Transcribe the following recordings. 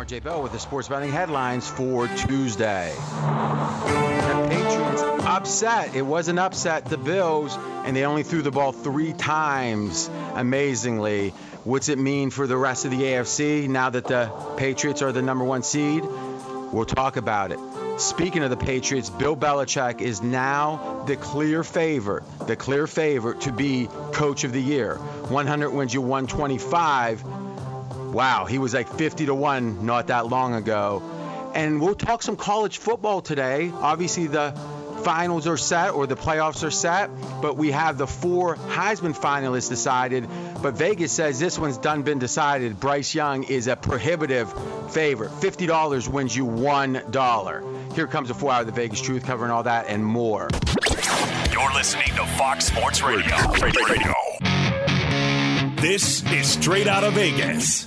RJ Bell with the sports betting headlines for Tuesday. The Patriots upset. It was an upset. The Bills, and they only threw the ball three times, amazingly. What's it mean for the rest of the AFC now that the Patriots are the number one seed? We'll talk about it. Speaking of the Patriots, Bill Belichick is now the clear favorite, the clear favorite to be coach of the year. 100 wins you 125 Wow, he was like 50 to 1 not that long ago. And we'll talk some college football today. Obviously, the finals are set or the playoffs are set, but we have the four Heisman finalists decided. But Vegas says this one's done been decided. Bryce Young is a prohibitive favorite. $50 wins you $1. Here comes a four hour of the Vegas Truth covering all that and more. You're listening to Fox Sports Radio. Radio. This is Straight Out of Vegas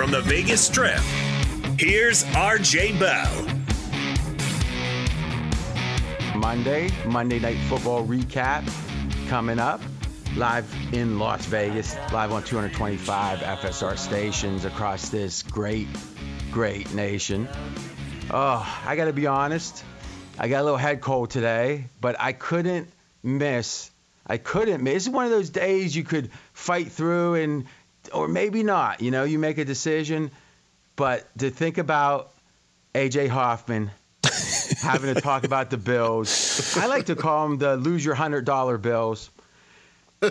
From the Vegas Strip, here's RJ Bell. Monday, Monday Night Football recap coming up. Live in Las Vegas, live on 225 FSR stations across this great, great nation. Oh, I got to be honest. I got a little head cold today, but I couldn't miss. I couldn't miss. It's one of those days you could fight through and or maybe not. You know, you make a decision, but to think about AJ Hoffman having to talk about the Bills, I like to call them the lose your hundred dollar Bills.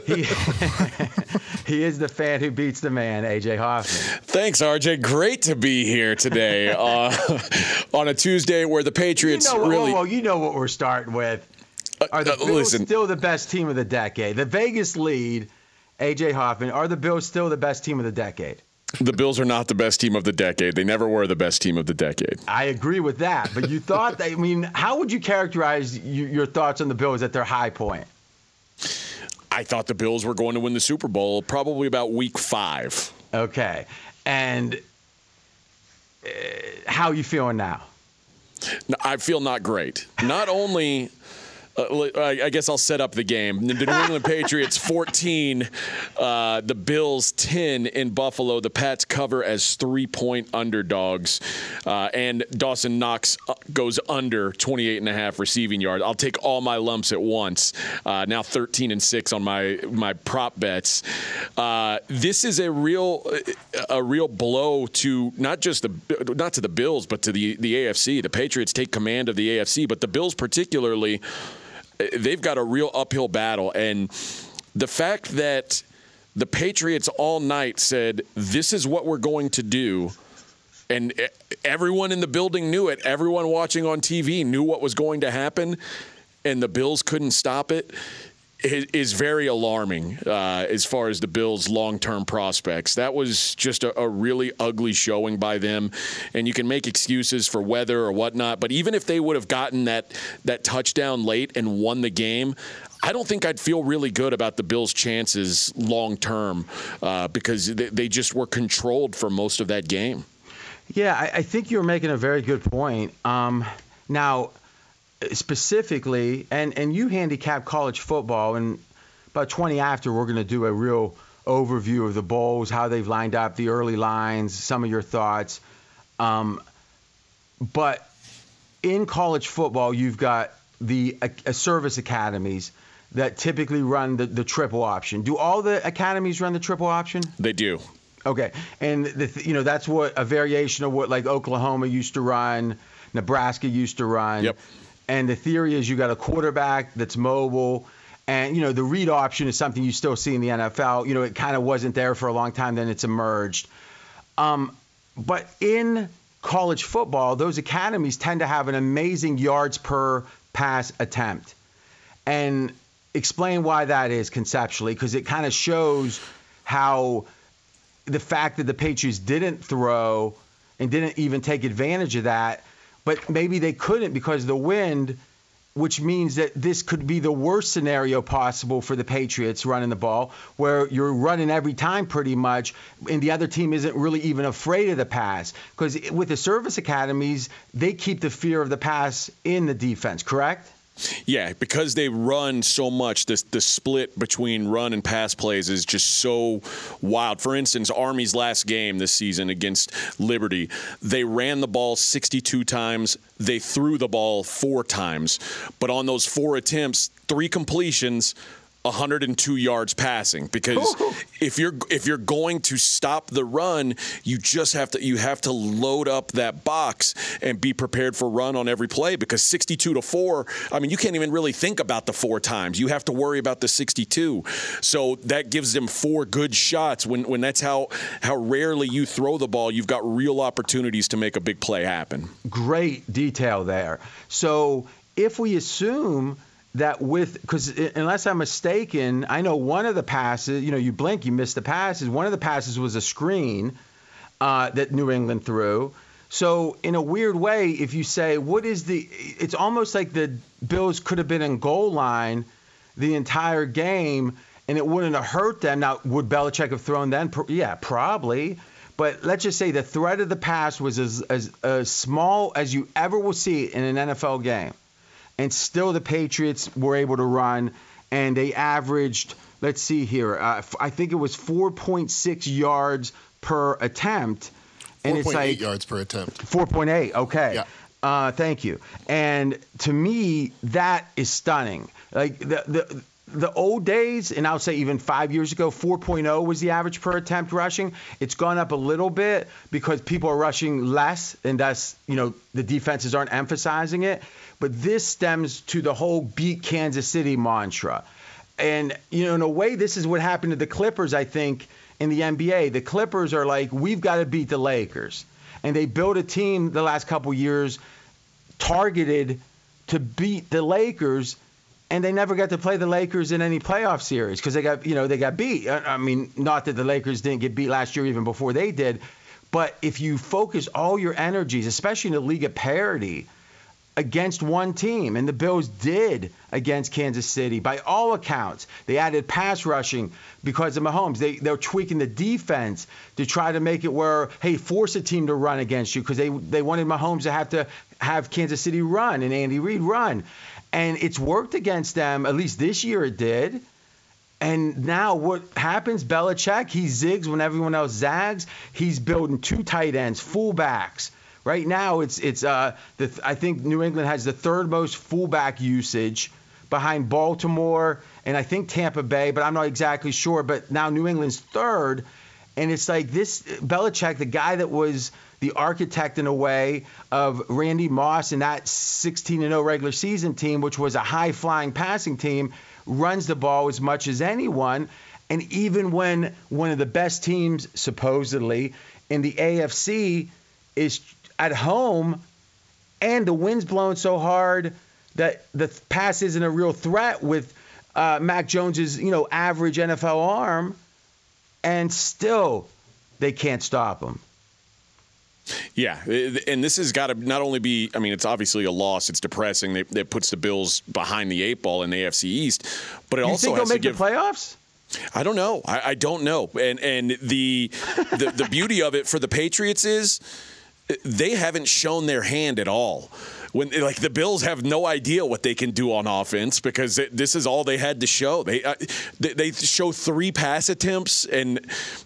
He, he is the fan who beats the man, AJ Hoffman. Thanks, RJ. Great to be here today uh, on a Tuesday where the Patriots you know, really. Well, you know what we're starting with. Are the uh, Bills listen. still the best team of the decade? The Vegas lead AJ Hoffman. Are the Bills still the best team of the decade? The Bills are not the best team of the decade. They never were the best team of the decade. I agree with that. But you thought that, I mean, how would you characterize your, your thoughts on the Bills at their high point? I thought the Bills were going to win the Super Bowl probably about week five. Okay. And uh, how are you feeling now? I feel not great. Not only uh, I guess I'll set up the game. The New England Patriots 14, uh, the Bills 10 in Buffalo. The Pats cover as three point underdogs. Uh, and Dawson Knox uh, goes under 28 and a half receiving yards. I'll take all my lumps at once. Uh, now 13 and 6 on my, my prop bets. Uh, this is a real a real blow to not just the not to the Bills, but to the, the AFC. The Patriots take command of the AFC, but the Bills particularly they've got a real uphill battle. And the fact that the Patriots all night said, this is what we're going to do. And everyone in the building knew it. Everyone watching on TV knew what was going to happen, and the Bills couldn't stop it is very alarming uh, as far as the Bills' long-term prospects. That was just a, a, really ugly showing by them, and you can make excuses for weather or whatnot. But even if they would have gotten that that touchdown late and won the game, I don't think I'd feel really good about the Bills' chances long term uh, because they, they, just were controlled for most of that game. Yeah, I, I think you're making a very good point. Um, now specifically, and, and you handicap college football, and about 20 after, we're going to do a real overview of the bowls, how they've lined up, the early lines, some of your thoughts. Um, but in college football, you've got the uh, service academies that typically run the, the triple option. Do all the academies run the triple option? They do. Okay, and the, you know that's what a variation of what like Oklahoma used to run, Nebraska used to run. Yep. And the theory is you got a quarterback that's mobile. And, you know, the read option is something you still see in the NFL. You know, it kind of wasn't there for a long time, then it's emerged. Um, but in college football, those academies tend to have an amazing yards per pass attempt. And explain why that is conceptually, because it kind of shows how the fact that the Patriots didn't throw and didn't even take advantage of that, but maybe they couldn't because the wind which means that this could be the worst scenario possible for the Patriots running the ball, where you're running every time pretty much, and the other team isn't really even afraid of the pass. Because with the service academies, they keep the fear of the pass in the defense, correct? Yeah, because they run so much, this the split between run and pass plays is just so wild. For instance, Army's last game this season against Liberty, they ran the ball 62 times, they threw the ball four times, but on those four attempts, three completions, 102 yards passing because if you're if you're going to stop the run, you just have to you have to load up that box and be prepared for run on every play because 62 to 4, I mean you can't even really think about the four times. You have to worry about the 62. So that gives them four good shots when when that's how how rarely you throw the ball, you've got real opportunities to make a big play happen. Great detail there. So if we assume that with because unless I'm mistaken, I know one of the passes. You know, you blink, you miss the passes. One of the passes was a screen uh, that New England threw. So in a weird way, if you say what is the, it's almost like the Bills could have been in goal line the entire game, and it wouldn't have hurt them. Now, would Belichick have thrown then? Yeah, probably. But let's just say the threat of the pass was as, as, as small as you ever will see in an NFL game and still the Patriots were able to run, and they averaged, let's see here, uh, I think it was 4.6 yards per attempt. And it's like yards per attempt. 4.8, okay. Yeah. Uh, thank you. And to me, that is stunning. Like the the the old days, and I'll say even five years ago, 4.0 was the average per attempt rushing. It's gone up a little bit because people are rushing less, and that's you know the defenses aren't emphasizing it. But this stems to the whole beat Kansas City mantra. And, you know, in a way, this is what happened to the Clippers, I think, in the NBA. The Clippers are like, we've got to beat the Lakers. And they built a team the last couple years targeted to beat the Lakers and they never got to play the Lakers in any playoff series because they got you know they got beat. I mean, not that the Lakers didn't get beat last year even before they did, but if you focus all your energies, especially in the league of parity, against one team, and the Bills did against Kansas City. By all accounts, they added pass rushing because of Mahomes. They they're tweaking the defense to try to make it where hey, force a team to run against you because they they wanted Mahomes to have to have Kansas City run and Andy Reid run, and it's worked against them. At least this year it did. And now what happens? Belichick, he zigs when everyone else zags. He's building two tight ends, fullbacks Right now, it's it's uh, the, I think New England has the third most fullback usage behind Baltimore and I think Tampa Bay, but I'm not exactly sure. But now New England's third, and it's like this Belichick, the guy that was the architect in a way of Randy Moss and that 16 0 regular season team, which was a high flying passing team, runs the ball as much as anyone. And even when one of the best teams, supposedly, in the AFC is at home, and the wind's blowing so hard that the pass isn't a real threat with uh, Mac Jones's you know average NFL arm, and still they can't stop him. Yeah, and this has got to not only be, I mean, it's obviously a loss. It's depressing. That puts the Bills behind the eight ball in the AFC East, but it you also think they'll make give, the playoffs. I don't know. I, I don't know. And and the, the the beauty of it for the Patriots is they haven't shown their hand at all. When like the Bills have no idea what they can do on offense because it, this is all they had to show. They uh, they, they, show three pass attempts and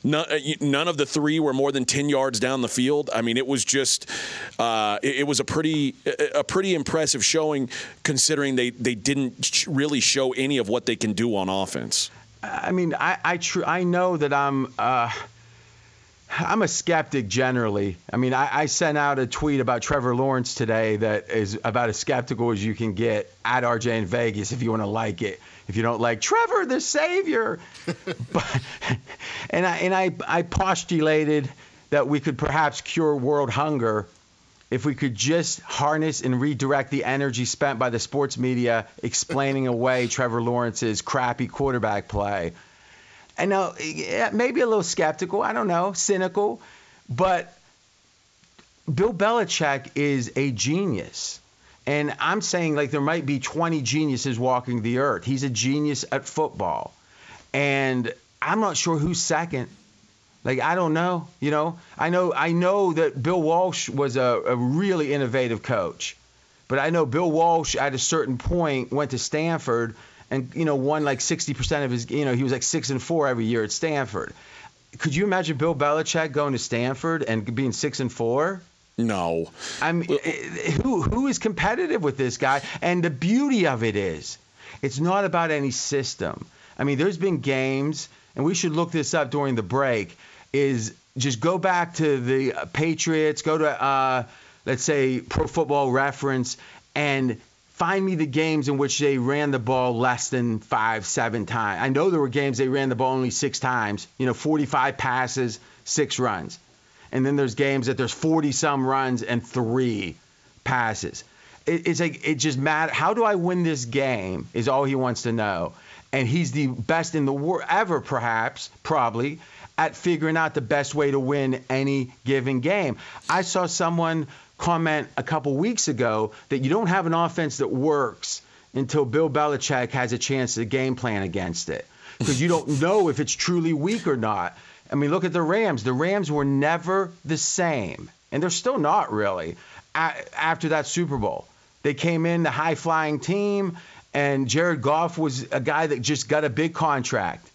none, uh, none, of the three were more than ten yards down the field. I mean, it was just uh, it, it, was a pretty a pretty impressive showing considering they they didn't really show any of what they can do on offense. I mean, I I, tr- I know that I'm. I'm a skeptic generally. I mean, I, I, sent out a tweet about Trevor Lawrence today that is about as skeptical as you can get at RJ in Vegas if you want to like it. If you don't like Trevor, the savior. but, and I and I, I postulated that we could perhaps cure world hunger if we could just harness and redirect the energy spent by the sports media explaining away Trevor Lawrence's crappy quarterback play I know maybe a little skeptical. I don't know, cynical, but Bill Belichick is a genius. And I'm saying like there might be 20 geniuses walking the earth. He's a genius at football. And I'm not sure who's second. Like I don't know, you know. I know I know that Bill Walsh was a, a really innovative coach. But I know Bill Walsh at a certain point went to Stanford and you know won like 60% of his you know he was like 6 and 4 every year at Stanford. Could you imagine Bill Belichick going to Stanford and being 6 and 4? No. I mean, eh, who who is competitive with this guy? And the beauty of it is, it's not about any system. I mean, there's been games, and we should look this up during the break. Is just go back to the Patriots, go to uh, let's say Pro Football Reference, and find me the games in which they ran the ball less than five, seven times. I know there were games they ran the ball only six times. You know, 45 passes, six runs and then there's games that there's 40 some runs and three passes. It, it's like it just matters. How do I win this game? Is all he wants to know, and he's the best in the world ever, perhaps, probably, at figuring out the best way to win any given game. I saw someone comment a couple weeks ago that you don't have an offense that works until Bill Belichick has a chance to game plan against it because you don't know if it's truly weak or not. I mean, look at the Rams. The Rams were never the same, and they're still not really after that Super Bowl. They came in the high flying team, and Jared Goff was a guy that just got a big contract.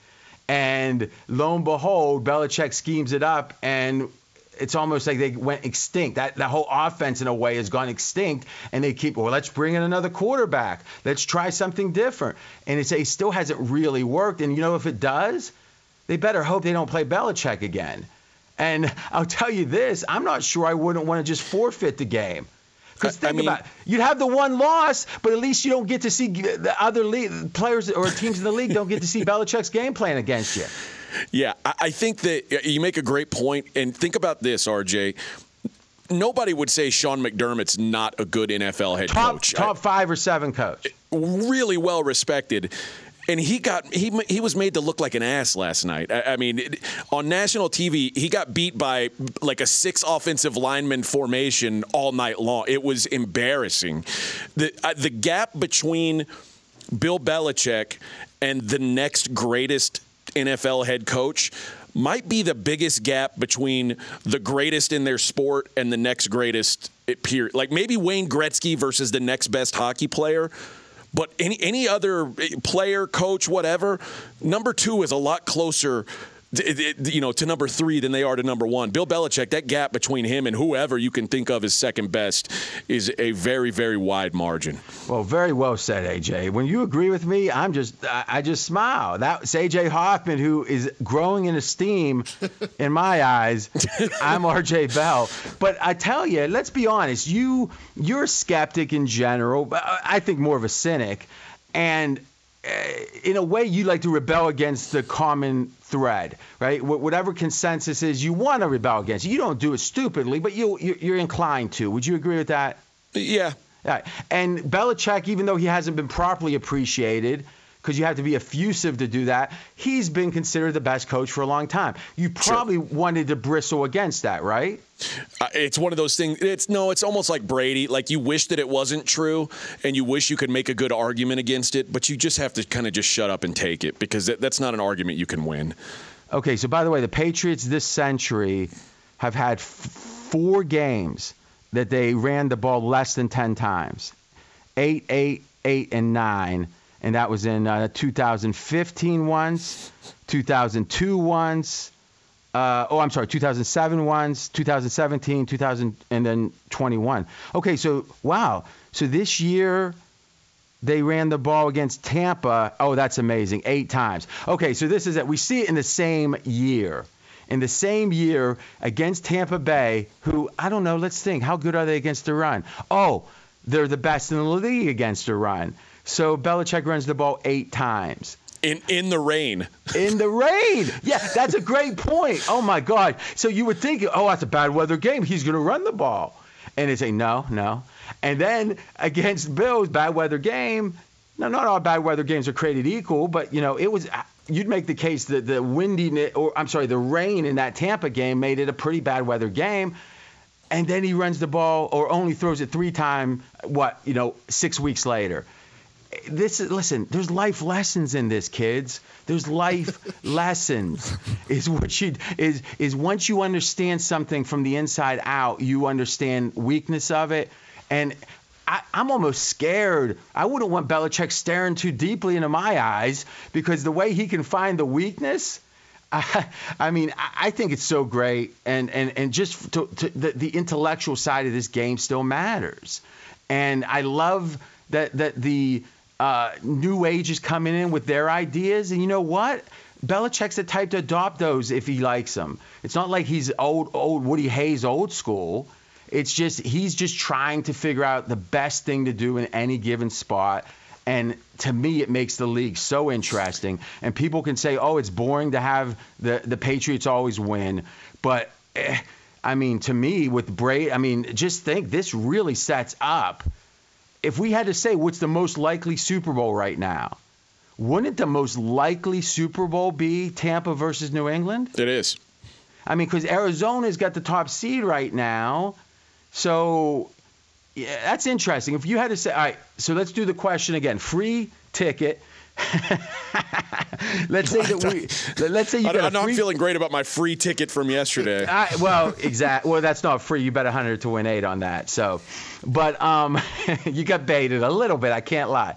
And lo and behold, Belichick schemes it up, and it's almost like they went extinct. That the whole offense, in a way, has gone extinct, and they keep well. Let's bring in another quarterback. Let's try something different. And it's, it still hasn't really worked. And you know, if it does, they better hope they don't play Belichick again. And I'll tell you this, I'm not sure I wouldn't want to just forfeit the game. Because think I mean, about it. You'd have the one loss, but at least you don't get to see uh, the other league, players or teams in the league don't get to see Belichick's game plan against you. Yeah, I think that you make a great point. And think about this, RJ nobody would say Sean McDermott's not a good NFL head top, coach. Top five or seven coach. Really well respected and he got he he was made to look like an ass last night. I, I mean, it, on national TV, he got beat by like a six offensive lineman formation all night long. It was embarrassing. The uh, the gap between Bill Belichick and the next greatest NFL head coach might be the biggest gap between the greatest in their sport and the next greatest. Like maybe Wayne Gretzky versus the next best hockey player but any any other player, coach, whatever, number two is a lot closer you know, to number three than they are to number one. Bill Belichick, that gap between him and whoever you can think of as second best is a very, very wide margin. Well, very well said, AJ. When you agree with me, I'm just, I just smile. That's AJ Hoffman, who is growing in esteem in my eyes. I'm RJ Bell. But I tell you, let's be honest. You, you're a skeptic in general. I think more of a cynic, and in a way, you like to rebel against the common thread, right? Whatever consensus is, you want to rebel against. You don't do it stupidly, but you you're inclined to. Would you agree with that? Yeah. Yeah. And Belichick, even though he hasn't been properly appreciated, because you have to be effusive to do that. He's been considered the best coach for a long time. You probably sure. wanted to bristle against that, right? Uh, it's one of those things. It's no, it's almost like Brady. Like you wish that it wasn't true, and you wish you could make a good argument against it, but you just have to kind of just shut up and take it because that, that's not an argument you can win. Okay, so by the way, the Patriots this century have had f- four games that they ran the ball less than ten times, eight, eight, eight, and nine and that was in uh, 2015 once, 2002 once. Uh, oh, I'm sorry, 2007 once, 2017, 2000, and then 21. Okay, so wow. So this year they ran the ball against Tampa. Oh, that's amazing. Eight times. Okay, so this is it. We see it in the same year. In the same year against Tampa Bay, who, I don't know, let's think. How good are they against the run? Oh, they're the best in the league against the run. So Belichick runs the ball eight times. In in the rain. In the rain. Yeah, that's a great point. Oh my God. So you would think, oh, that's a bad weather game. He's going to run the ball, and it's a no, no. And then against Bills, bad weather game. No, not all bad weather games are created equal, but you know it was you'd make the case that the windiness, or I'm sorry, the rain in that Tampa game made it a pretty bad weather game. And then he runs the ball or only throws it three times. What you know, six weeks later. This is listen. There's life lessons in this, kids. There's life lessons. Is what you is is once you understand something from the inside out, you understand weakness of it. And I, am almost scared. I wouldn't want Belichick staring too deeply into my eyes because the way he can find the weakness. I, I mean, I think it's so great, and and and just to, to the, the intellectual side of this game still matters, and I love that that the uh, new age is coming in with their ideas, and you know what? Belichick's the type to adopt those if he likes them. It's not like he's old, old Woody Hayes, old school. It's just he's just trying to figure out the best thing to do in any given spot. And to me, it makes the league so interesting. And people can say, "Oh, it's boring to have the the Patriots always win," but eh, I mean, to me, with Brady, I mean, just think this really sets up. If we had to say what's the most likely Super Bowl right now, wouldn't the most likely Super Bowl be Tampa versus New England? It is. I mean, because Arizona's got the top seed right now, so yeah, that's interesting. If you had to say, all right, so let's do the question again. Free ticket. let's say that we. Let's say you got. I'm not feeling great about my free ticket from yesterday. I, well, exactly. Well, that's not free. You bet 100 to win eight on that. So, but um, you got baited a little bit. I can't lie.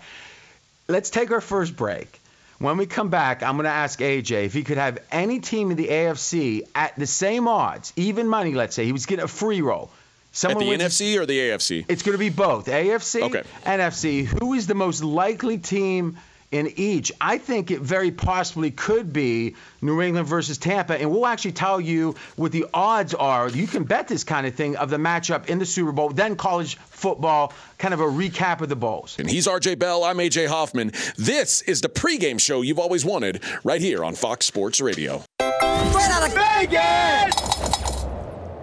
Let's take our first break. When we come back, I'm going to ask AJ if he could have any team in the AFC at the same odds, even money. Let's say he was getting a free roll Someone At the NFC or the AFC? It's going to be both AFC, okay. NFC. Who is the most likely team in each? I think it very possibly could be New England versus Tampa, and we'll actually tell you what the odds are. You can bet this kind of thing of the matchup in the Super Bowl, then college football, kind of a recap of the bowls. And he's RJ Bell. I'm AJ Hoffman. This is the pregame show you've always wanted, right here on Fox Sports Radio. Straight out of Vegas!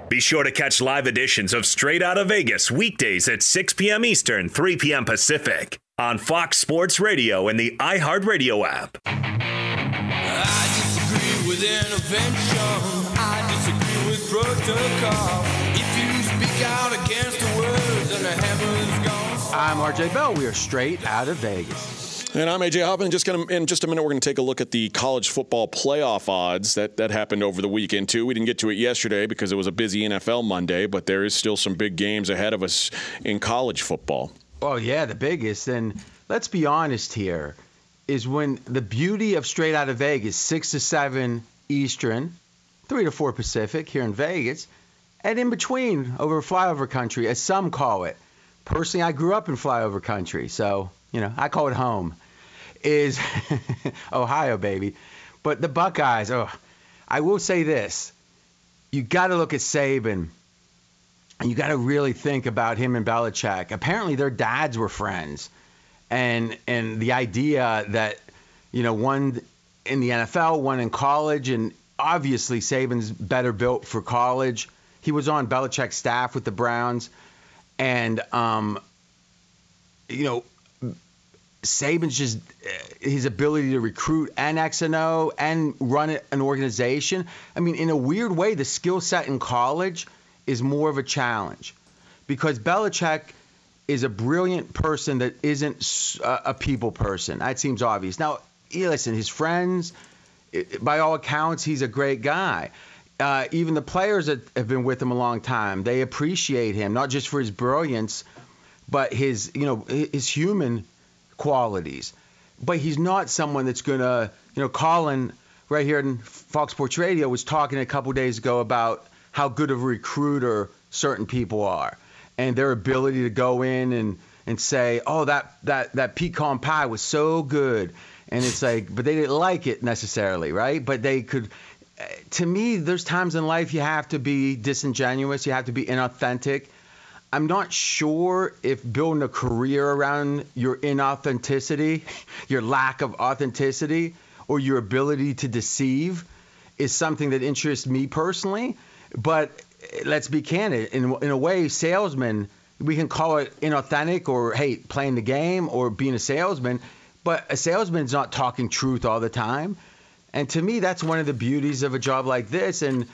Be sure to catch live editions of Straight Out of Vegas weekdays at 6 p.m. Eastern, 3 p.m. Pacific on Fox Sports Radio and the iHeartRadio app. I disagree with intervention. I disagree with protocol. If you speak out against the words, then the heavens gone. I'm RJ Bell. We are straight out of Vegas. And I'm AJ Hoffman. Just gonna, in just a minute, we're going to take a look at the college football playoff odds that, that happened over the weekend, too. We didn't get to it yesterday because it was a busy NFL Monday, but there is still some big games ahead of us in college football. Oh, yeah, the biggest. And let's be honest here is when the beauty of straight out of Vegas, 6 to 7 Eastern, 3 to 4 Pacific here in Vegas, and in between over flyover country, as some call it. Personally, I grew up in flyover country, so you know, I call it home, is Ohio, baby. But the Buckeyes, oh, I will say this. You got to look at Saban, and you got to really think about him and Belichick. Apparently, their dads were friends. And, and the idea that, you know, one in the NFL, one in college, and obviously Saban's better built for college. He was on Belichick's staff with the Browns. And, um, you know, Saban's just uh, his ability to recruit and X and O and run an organization. I mean, in a weird way, the skill set in college is more of a challenge because Belichick is a brilliant person that isn't a people person. That seems obvious. Now, listen, his friends, by all accounts, he's a great guy. Uh, even the players that have been with him a long time, they appreciate him not just for his brilliance, but his you know his human qualities. But he's not someone that's going to, you know, Colin right here in Fox Sports Radio was talking a couple days ago about how good of a recruiter certain people are and their ability to go in and, and say, oh, that, that, that pecan pie was so good. And it's like, but they didn't like it necessarily, right? But they could, eh, to me, there's times in life you have to be disingenuous, you have to be inauthentic I'm not sure if building a career around your inauthenticity, your lack of authenticity, or your ability to deceive is something that interests me personally. But let's be candid. In, in a way, salesmen, we can call it inauthentic or, hey, playing the game or being a salesman. But a salesman's not talking truth all the time. And to me, that's one of the beauties of a job like this. And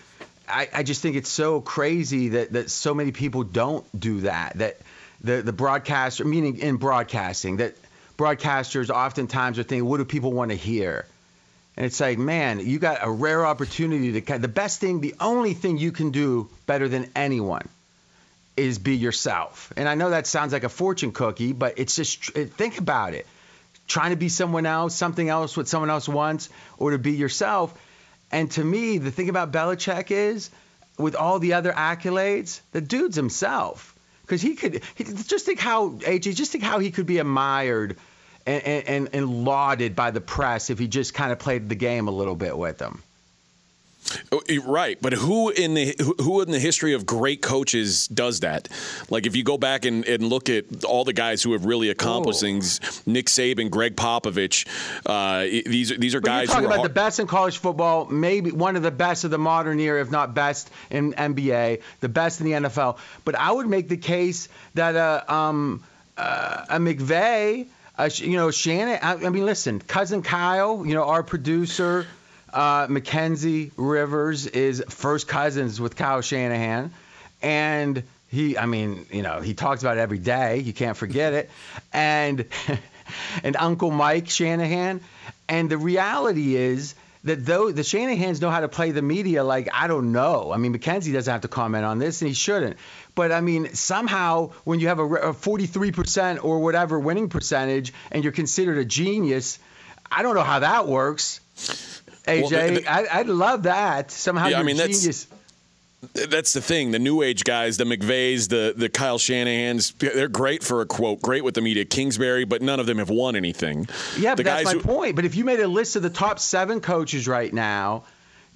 I, I just think it's so crazy that, that so many people don't do that. That the, the broadcaster, meaning in broadcasting, that broadcasters oftentimes are thinking, what do people want to hear? And it's like, man, you got a rare opportunity to. The best thing, the only thing you can do better than anyone is be yourself. And I know that sounds like a fortune cookie, but it's just think about it. Trying to be someone else, something else, what someone else wants, or to be yourself. And to me, the thing about Belichick is, with all the other accolades, the dude's himself. Because he could he, just think how AJ, just think how he could be admired and, and, and lauded by the press if he just kind of played the game a little bit with them. Oh, right, but who in the who in the history of great coaches does that? Like if you go back and, and look at all the guys who have really accomplished oh. things, Nick Saban, Gregg Popovich, uh, these these are but guys. You're talking about hard. the best in college football, maybe one of the best of the modern era, if not best in NBA, the best in the NFL. But I would make the case that uh, um, uh, a McVay, uh, you know, Shannon. I, I mean, listen, cousin Kyle, you know, our producer. Uh, Mackenzie Rivers is first cousins with Kyle Shanahan, and he, I mean, you know, he talks about it every day. You can't forget it, and and Uncle Mike Shanahan, and the reality is that though the Shanahans know how to play the media like I don't know. I mean, Mackenzie doesn't have to comment on this, and he shouldn't. But I mean, somehow when you have a, a 43% or whatever winning percentage, and you're considered a genius, I don't know how that works. AJ, well, the, I, would love that. Somehow yeah, you're I mean, genius. That's, that's the thing. The new age guys, the McVays, the the Kyle Shanahan's, they're great for a quote, great with the media. Kingsbury, but none of them have won anything. Yeah, but that's my who, point. But if you made a list of the top seven coaches right now,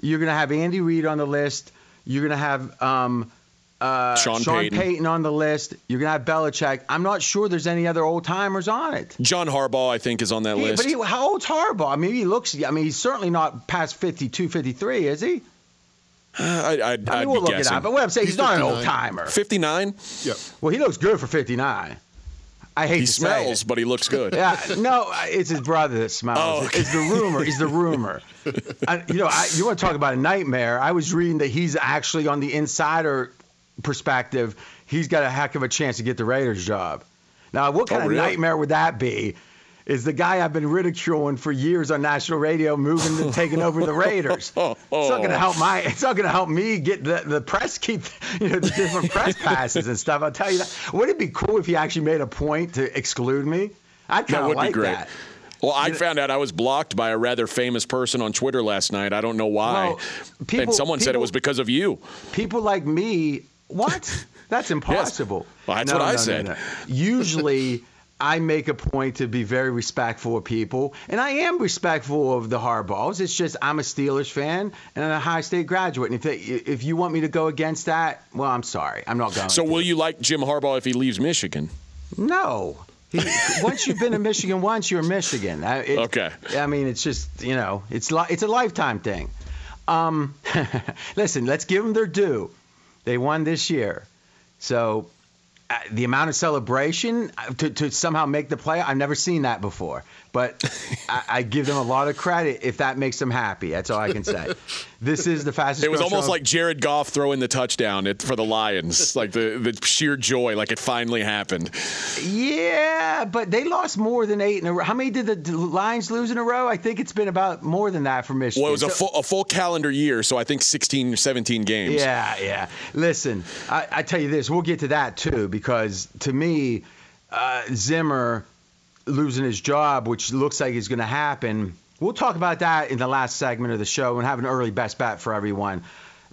you're going to have Andy Reid on the list. You're going to have um, uh, Sean, Sean Payton. Payton. on the list. You're gonna have Belichick. I'm not sure there's any other old timers on it. John Harbaugh, I think, is on that he, list. But he, how old's Harbaugh? I mean, he looks. I mean, he's certainly not past 52, 53, is he? Uh, I, I'd, I mean, we'll look guessing. it up. But what I'm saying, he's, he's not an old timer. 59. Yeah. Well, he looks good for 59. I hate he to smells, say but he looks good. Yeah, no, it's his brother that smells. Oh, okay. It's the rumor. It's the rumor. I, you know, I, you want to talk about a nightmare? I was reading that he's actually on the insider perspective, he's got a heck of a chance to get the Raiders job. Now, what oh, kind oh, really? of nightmare would that be? Is the guy I've been ridiculing for years on national radio moving and taking over the Raiders? oh, It's not going to help my. It's not going to help me get the, the press keep you know the different press passes and stuff. I'll tell you that. Would it be cool if he actually made a point to exclude me? I'd kind of like that. Well, I found out I was blocked by a rather famous person on Twitter last night. I don't know why. Well, people, and someone people, said it was because of you. People like me what? That's impossible. Yes. Well, that's no, what I no, said. No, Usually, I make a point to be very respectful of people, and I am respectful of the Harbaughs. It's just I'm a Steelers fan and I'm Ohio State graduate, and if they, if you want me to go against that, well, I'm sorry, I'm not going. So, will you like Jim Harbaugh if he leaves Michigan? No. He, once you've been in Michigan once, you're Michigan. It, okay. I mean, it's just you know, it's li- it's a lifetime thing. Um, listen, let's give them their due. They won this year. So uh, the amount of celebration uh, to, to somehow make the play, I've never seen that before. But I, I, give them a lot of credit if that makes them happy. That's all I can say. This is the fastest. It was almost show. like Jared Goff throwing the touchdown for the Lions, like the, the sheer joy, like it finally happened. Yeah, but they lost more than eight in a row. How many did the Lions lose in a row? I think it's been about more than that for Michigan. Well, it was so, a, full, a full calendar year, so I think 16 or 17 games. Yeah, yeah. Listen, I, I tell you this, we'll get to that too, because to me, uh, Zimmer losing his job, which looks like is going to happen. We'll talk about that in the last segment of the show and have an early best bet for everyone.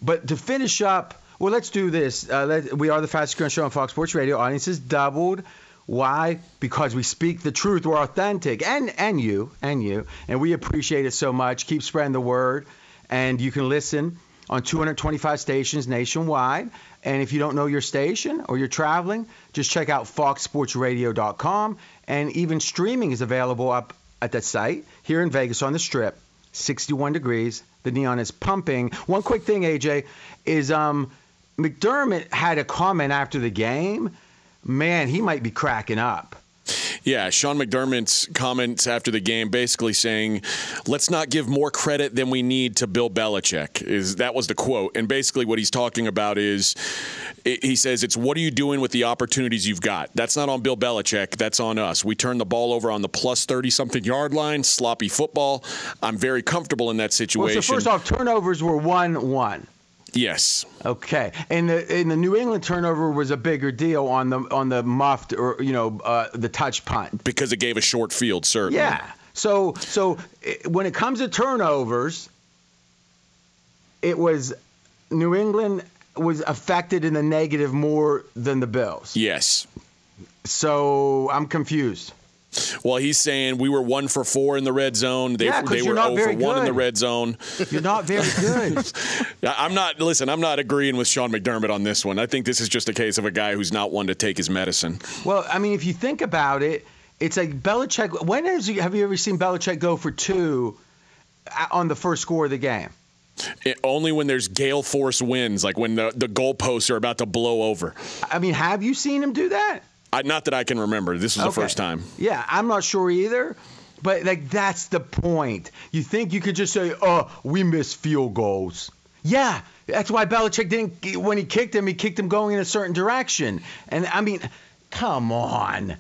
But to finish up, well, let's do this. Uh, let, we are the fastest growing show on Fox Sports Radio. Audiences doubled. Why? Because we speak the truth. We're authentic, and and you, and you, and we appreciate it so much. Keep spreading the word, and you can listen on 225 stations nationwide. And if you don't know your station or you're traveling, just check out foxsportsradio.com and even streaming is available up at that site here in Vegas on the Strip. 61 degrees. The neon is pumping. One quick thing, AJ, is um, McDermott had a comment after the game. Man, he might be cracking up. Yeah, Sean McDermott's comments after the game basically saying, "Let's not give more credit than we need to Bill Belichick." Is that was the quote, and basically what he's talking about is, he says, "It's what are you doing with the opportunities you've got? That's not on Bill Belichick. That's on us. We turned the ball over on the plus thirty something yard line, sloppy football. I'm very comfortable in that situation." Well, so first off, turnovers were one one. Yes. Okay. And the in the New England turnover was a bigger deal on the on the muffed or you know uh, the touch punt because it gave a short field, certainly. Yeah. So so when it comes to turnovers, it was New England was affected in the negative more than the Bills. Yes. So I'm confused. Well, he's saying we were one for four in the red zone. They, yeah, they were 0 for good. one in the red zone. You're not very good. I'm not. Listen, I'm not agreeing with Sean McDermott on this one. I think this is just a case of a guy who's not one to take his medicine. Well, I mean, if you think about it, it's like Belichick. When has you, have you ever seen Belichick go for two uh, on the first score of the game? It, only when there's gale force winds, like when the the goalposts are about to blow over. I mean, have you seen him do that? I, not that I can remember. This is okay. the first time. Yeah, I'm not sure either. But like that's the point. You think you could just say, "Oh, we missed field goals." Yeah, that's why Belichick didn't. When he kicked him, he kicked him going in a certain direction. And I mean, come on.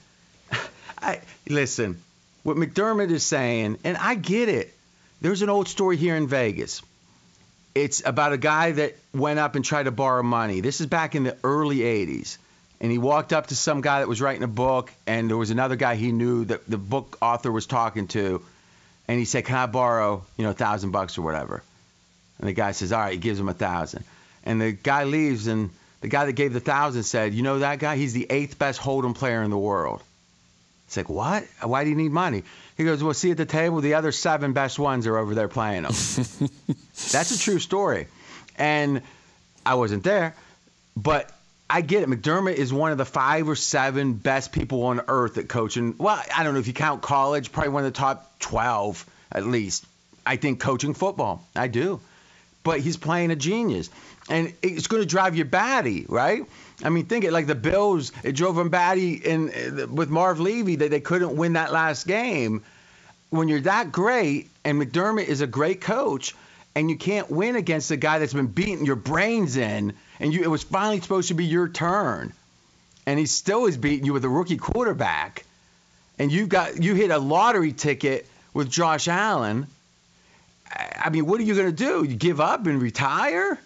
I listen. What McDermott is saying, and I get it. There's an old story here in Vegas. It's about a guy that went up and tried to borrow money. This is back in the early '80s and he walked up to some guy that was writing a book, and there was another guy he knew that the book author was talking to, and he said, "Can I borrow, you know, a thousand bucks or whatever?" And the guy says, "All right." He gives him a thousand, and the guy leaves, and the guy that gave the thousand said, "You know that guy? He's the eighth best hold'em player in the world." It's like, what? Why do you need money? He goes, well, see at the table, the other seven best ones are over there playing them. That's a true story. And I wasn't there, but I get it. McDermott is one of the five or seven best people on earth at coaching. Well, I don't know if you count college, probably one of the top 12 at least. I think coaching football. I do. But he's playing a genius. And it's going to drive you batty, right? I mean, think it like the Bills, it drove them batty in, uh, with Marv Levy that they couldn't win that last game. When you're that great, and McDermott is a great coach, and you can't win against a guy that's been beating your brains in – and you, it was finally supposed to be your turn, and he still is beating you with a rookie quarterback, and you got you hit a lottery ticket with Josh Allen. I mean, what are you going to do? You give up and retire?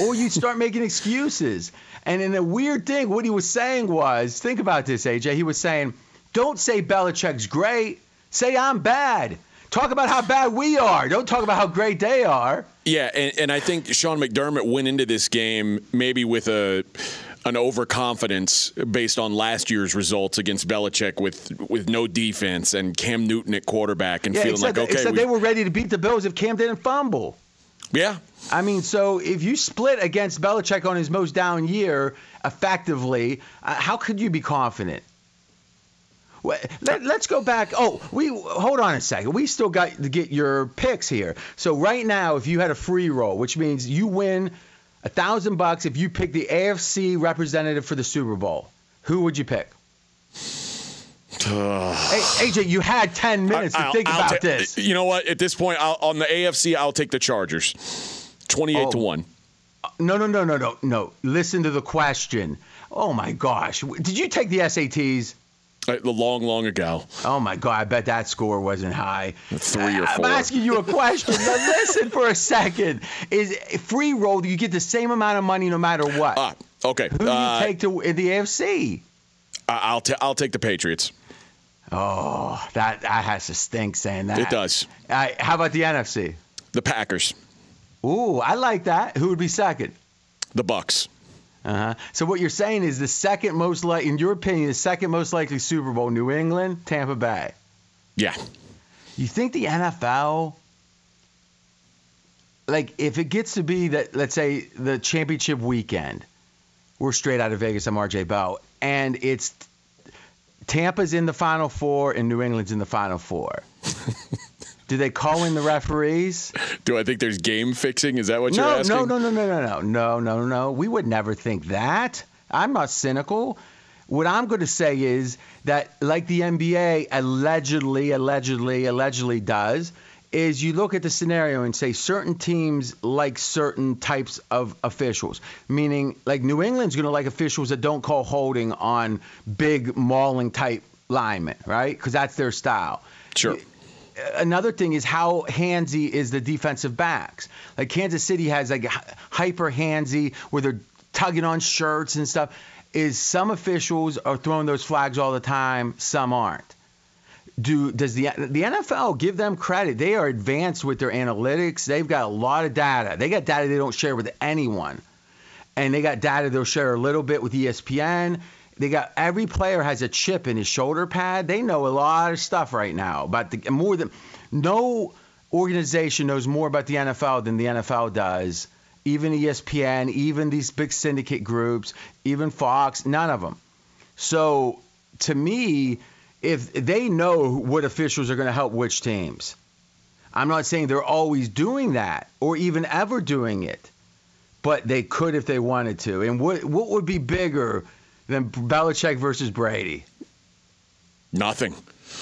Or you start making excuses. And in a weird thing, what he was saying was, think about this, AJ. He was saying, don't say Belichick's great. Say I'm bad. Talk about how bad we are. Don't talk about how great they are. Yeah, and, and I think Sean McDermott went into this game maybe with a an overconfidence based on last year's results against Belichick with with no defense and Cam Newton at quarterback and yeah, feeling like okay, said they were ready to beat the Bills if Cam didn't fumble. Yeah. I mean, so if you split against Belichick on his most down year effectively, uh, how could you be confident? Let, us go back. Oh, we hold on a second. We still got to get your picks here. So right now, if you had a free roll, which means you win a thousand bucks if you pick the AFC representative for the Super Bowl, who would you pick? Hey, AJ, you had 10 minutes to I'll, think I'll about ta- this. You know what? At this point, I'll, on the AFC, I'll take the Chargers. 28 oh. to 1. No, no, no, no, no, no. Listen to the question. Oh my gosh. Did you take the SATs? Uh, long, long ago. Oh my God! I bet that score wasn't high. Three or four. I'm asking you a question. now listen for a second. Is free roll? You get the same amount of money no matter what. Ah, okay. Who do you uh, take to in the AFC? I'll t- I'll take the Patriots. Oh, that that has to stink saying that. It does. Uh, how about the NFC? The Packers. Ooh, I like that. Who would be second? The Bucks. Uh-huh. So what you're saying is the second most likely, in your opinion, the second most likely Super Bowl, New England, Tampa Bay. Yeah. You think the NFL, like, if it gets to be that, let's say, the championship weekend, we're straight out of Vegas. I'm RJ Bell, and it's Tampa's in the Final Four and New England's in the Final Four. Do they call in the referees? Do I think there's game fixing? Is that what no, you're asking? No, no, no, no, no, no, no, no, no. We would never think that. I'm not cynical. what I'm going to say is that, like the NBA allegedly, allegedly, allegedly does, is you look at the scenario and say certain teams like certain types of officials, meaning like New England's going to like officials that don't call holding on big mauling type linemen, right? Because that's their style. Sure. Another thing is how handsy is the defensive backs. Like Kansas City has like hyper handsy where they're tugging on shirts and stuff. Is some officials are throwing those flags all the time, some aren't do does the the NFL give them credit? They are advanced with their analytics. They've got a lot of data. They got data they don't share with anyone, and they got data they'll share a little bit with ESPN. They got every player has a chip in his shoulder pad. They know a lot of stuff right now about the more than no organization knows more about the NFL than the NFL does. Even ESPN, even these big syndicate groups, even Fox, none of them. So to me if they know what officials are going to help which teams. I'm not saying they're always doing that or even ever doing it, but they could if they wanted to. And what what would be bigger than Belichick versus Brady? Nothing.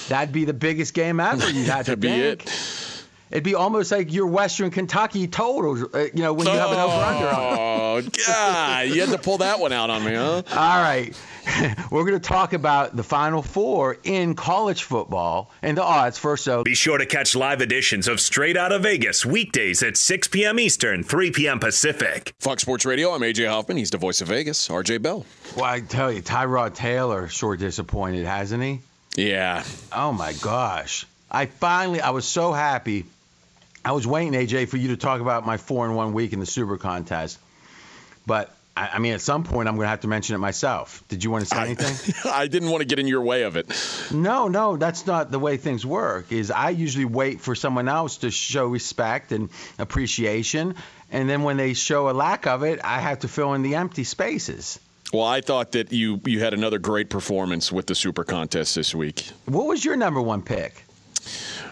That'd be the biggest game ever. You'd have to That'd think. be it. It'd be almost like your Western Kentucky totals, uh, you know, when you have an over under on. Oh, God. You had to pull that one out on me, huh? All right. We're going to talk about the Final Four in college football and the odds first. So be sure to catch live editions of Straight Out of Vegas weekdays at 6 p.m. Eastern, 3 p.m. Pacific. Fox Sports Radio. I'm AJ Hoffman. He's the voice of Vegas. RJ Bell. Well, I tell you, Tyrod Taylor sure disappointed, hasn't he? Yeah. Oh my gosh. I finally, I was so happy I was waiting, AJ, for you to talk about my four in one week in the Super Contest. But I, I mean, at some point, I'm going to have to mention it myself. Did you want to say anything? I, I didn't want to get in your way of it. No, no, that's not the way things work. Is I usually wait for someone else to show respect and appreciation, and then when they show a lack of it, I have to fill in the empty spaces. Well, I thought that you you had another great performance with the Super Contest this week. What was your number one pick?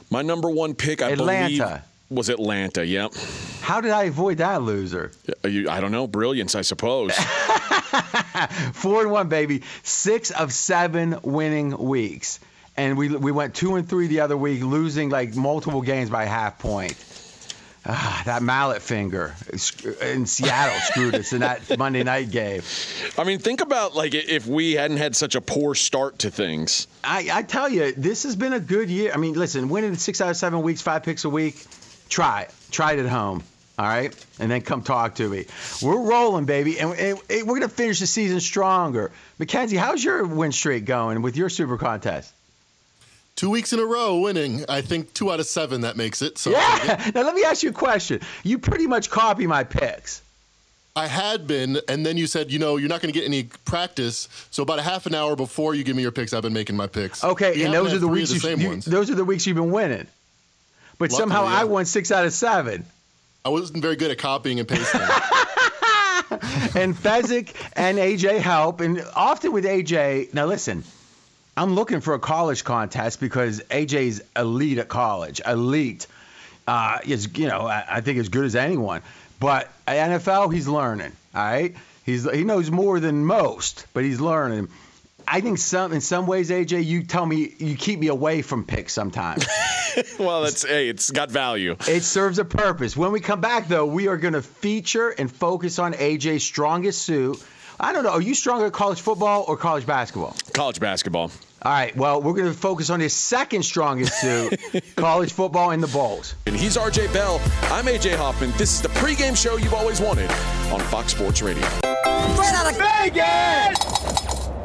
My number one pick, I Atlanta. believe was Atlanta. Yep. How did I avoid that loser? I don't know. Brilliance, I suppose. Four and one, baby. Six of seven winning weeks, and we we went two and three the other week, losing like multiple games by half point. Ah, that mallet finger in Seattle screwed us in that Monday night game. I mean, think about like if we hadn't had such a poor start to things. I, I tell you, this has been a good year. I mean, listen, winning six out of seven weeks, five picks a week, try it. Try it at home. All right, and then come talk to me. We're rolling, baby, and, and, and we're gonna finish the season stronger. Mackenzie, how's your win streak going with your Super Contest? Two weeks in a row winning. I think two out of seven that makes it. So yeah. Now let me ask you a question. You pretty much copy my picks. I had been, and then you said, you know, you're not going to get any practice. So about a half an hour before you give me your picks, I've been making my picks. Okay, and those are the weeks the you, you, those are the weeks you've been winning. But Luckily, somehow yeah. I won six out of seven. I wasn't very good at copying and pasting. and Fezzik and AJ help, and often with AJ. Now listen, I'm looking for a college contest because AJ's elite at college. Elite. Uh, is you know I, I think as good as anyone. But at NFL, he's learning. All right, he's he knows more than most, but he's learning. I think some in some ways, AJ, you tell me you keep me away from picks sometimes. well, that's hey, it's got value. It serves a purpose. When we come back, though, we are going to feature and focus on AJ's strongest suit. I don't know. Are you stronger at college football or college basketball? College basketball. All right. Well, we're going to focus on his second strongest suit, college football and the Bulls. And he's RJ Bell. I'm AJ Hoffman. This is the pregame show you've always wanted on Fox Sports Radio. Straight out of Vegas!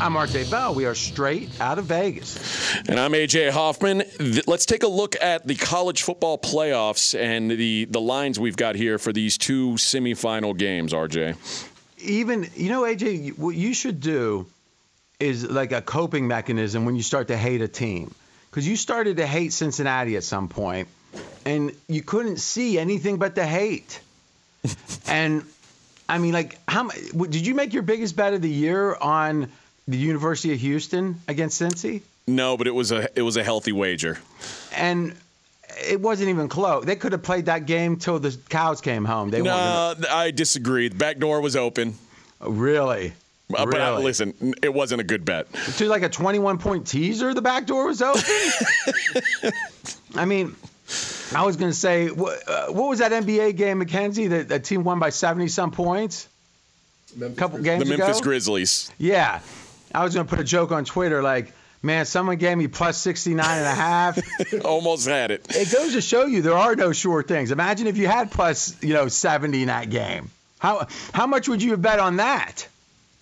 I'm RJ Bell. We are straight out of Vegas. And I'm AJ Hoffman. Let's take a look at the college football playoffs and the, the lines we've got here for these two semifinal games, RJ. Even, you know, AJ, what you should do is like a coping mechanism when you start to hate a team. because you started to hate Cincinnati at some point, and you couldn't see anything but the hate. and I mean, like, how did you make your biggest bet of the year on the University of Houston against Cincy? No, but it was a it was a healthy wager. And it wasn't even close. They could have played that game till the cows came home. They weren't No, I disagree. The back door was open. gonna, really. Uh, But I, Really? listen, it wasn't a good bet. to like a 21 point teaser, the back door was open. I mean, I was going to say, what, uh, what was that NBA game, McKenzie? That the team won by 70 some points a couple games The Memphis ago? Grizzlies. Yeah. I was going to put a joke on Twitter like, man, someone gave me plus 69 and a half. Almost had it. it goes to show you there are no sure things. Imagine if you had plus, you know, 70 in that game. How how much would you have bet on that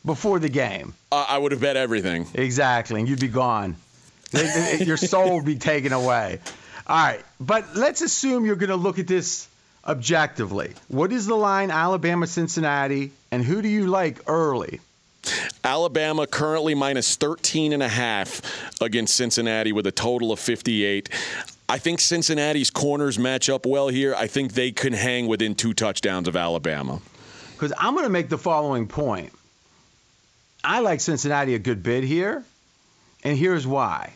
before the game? Uh, I would have bet everything. Exactly, and you'd be gone. Your soul would be taken away. All right, but let's assume you're going to look at this objectively. What is the line, Alabama, Cincinnati, and who do you like early? Alabama currently minus 13 and a half against Cincinnati with a total of 58. I think Cincinnati's corners match up well here. I think they can hang within two touchdowns of Alabama. Because I'm going to make the following point. I like Cincinnati a good bit here, and here's why.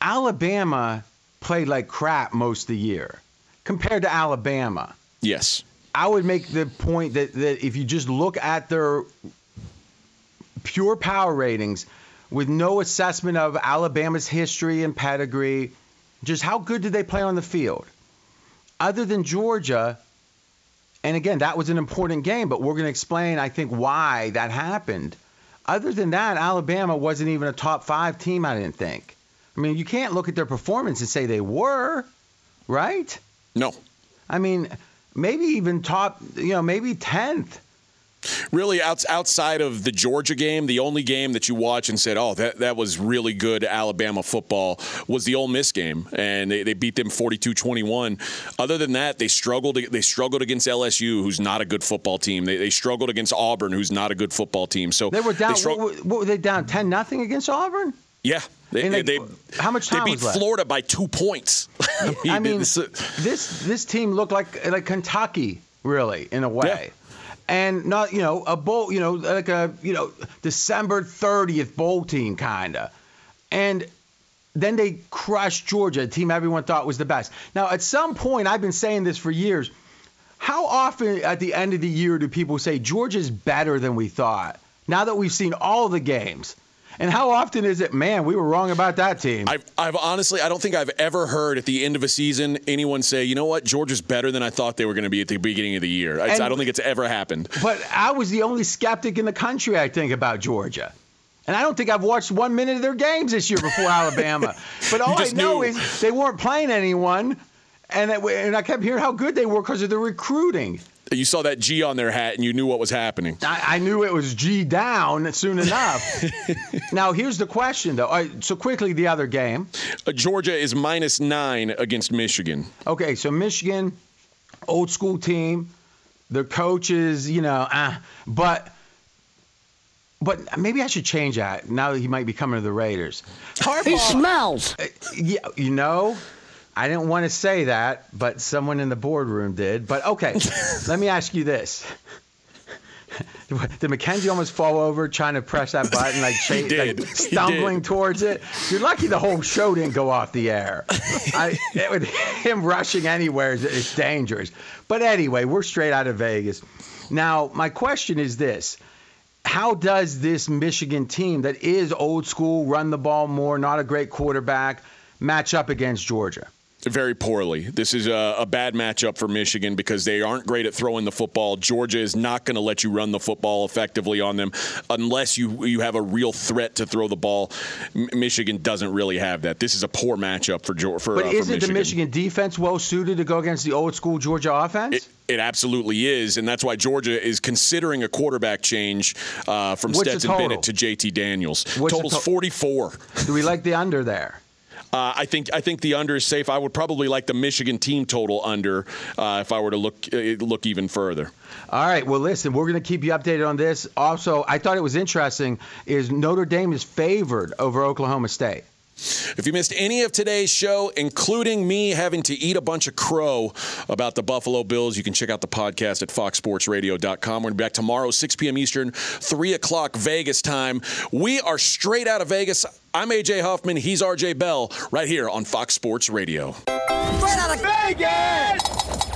Alabama played like crap most of the year compared to Alabama. Yes. I would make the point that, that if you just look at their pure power ratings with no assessment of Alabama's history and pedigree, just how good did they play on the field? Other than Georgia, and again, that was an important game, but we're going to explain, I think, why that happened. Other than that, Alabama wasn't even a top five team, I didn't think. I mean, you can't look at their performance and say they were, right? No. I mean, maybe even top, you know, maybe 10th. Really, outs outside of the Georgia game, the only game that you watch and said, "Oh, that, that was really good Alabama football," was the Ole Miss game, and they, they beat them 42-21. Other than that, they struggled. They struggled against LSU, who's not a good football team. They, they struggled against Auburn, who's not a good football team. So They were down. strugg- what, what were they down? 10 nothing against Auburn? yeah, they, they, they- they- how much time they beat? Florida by two points. I mean, this- uh, this this team looked like like Kentucky, really, in a way. And not, you know, a bowl, you know, like a, you know, December 30th bowl team kind of. And then they crushed Georgia, a team everyone thought was the best. Now, at some point, I've been saying this for years. How often at the end of the year do people say Georgia's better than we thought? Now that we've seen all the games. And how often is it, man, we were wrong about that team? I've, I've honestly, I don't think I've ever heard at the end of a season anyone say, you know what, Georgia's better than I thought they were going to be at the beginning of the year. And- I don't think it's ever happened. But I was the only skeptic in the country, I think, about Georgia. And I don't think I've watched one minute of their games this year before Alabama. But all I know knew. is they weren't playing anyone. And, it, and I kept hearing how good they were because of the recruiting. You saw that G on their hat and you knew what was happening. I, I knew it was G down soon enough. now, here's the question, though. All right, so, quickly, the other game. Uh, Georgia is minus nine against Michigan. Okay, so Michigan, old school team. Their coaches, you know, uh, but but maybe I should change that now that he might be coming to the Raiders. He Harbaugh, smells. yeah, you know, I didn't want to say that, but someone in the boardroom did. But okay, let me ask you this. Did Mackenzie almost fall over trying to press that button, like, like stumbling towards it? You're lucky the whole show didn't go off the air. I, it would, him rushing anywhere is, is dangerous. But anyway, we're straight out of Vegas. Now, my question is this. How does this Michigan team that is old school, run the ball more, not a great quarterback, match up against Georgia? Very poorly. This is a, a bad matchup for Michigan because they aren't great at throwing the football. Georgia is not going to let you run the football effectively on them unless you you have a real threat to throw the ball. M- Michigan doesn't really have that. This is a poor matchup for Geor- for, But uh, for isn't the Michigan defense well suited to go against the old school Georgia offense? It, it absolutely is, and that's why Georgia is considering a quarterback change uh, from What's Stetson? Bennett to JT Daniels. What's Total's to- 44. Do we like the under there? Uh, I think I think the under is safe. I would probably like the Michigan team total under uh, if I were to look uh, look even further. All right. Well, listen, we're going to keep you updated on this. Also, I thought it was interesting is Notre Dame is favored over Oklahoma State. If you missed any of today's show, including me having to eat a bunch of crow about the Buffalo Bills, you can check out the podcast at foxsportsradio.com. We're going to be back tomorrow, 6 p.m. Eastern, 3 o'clock Vegas time. We are straight out of Vegas. I'm AJ Hoffman. He's RJ Bell, right here on Fox Sports Radio. Straight out of Vegas!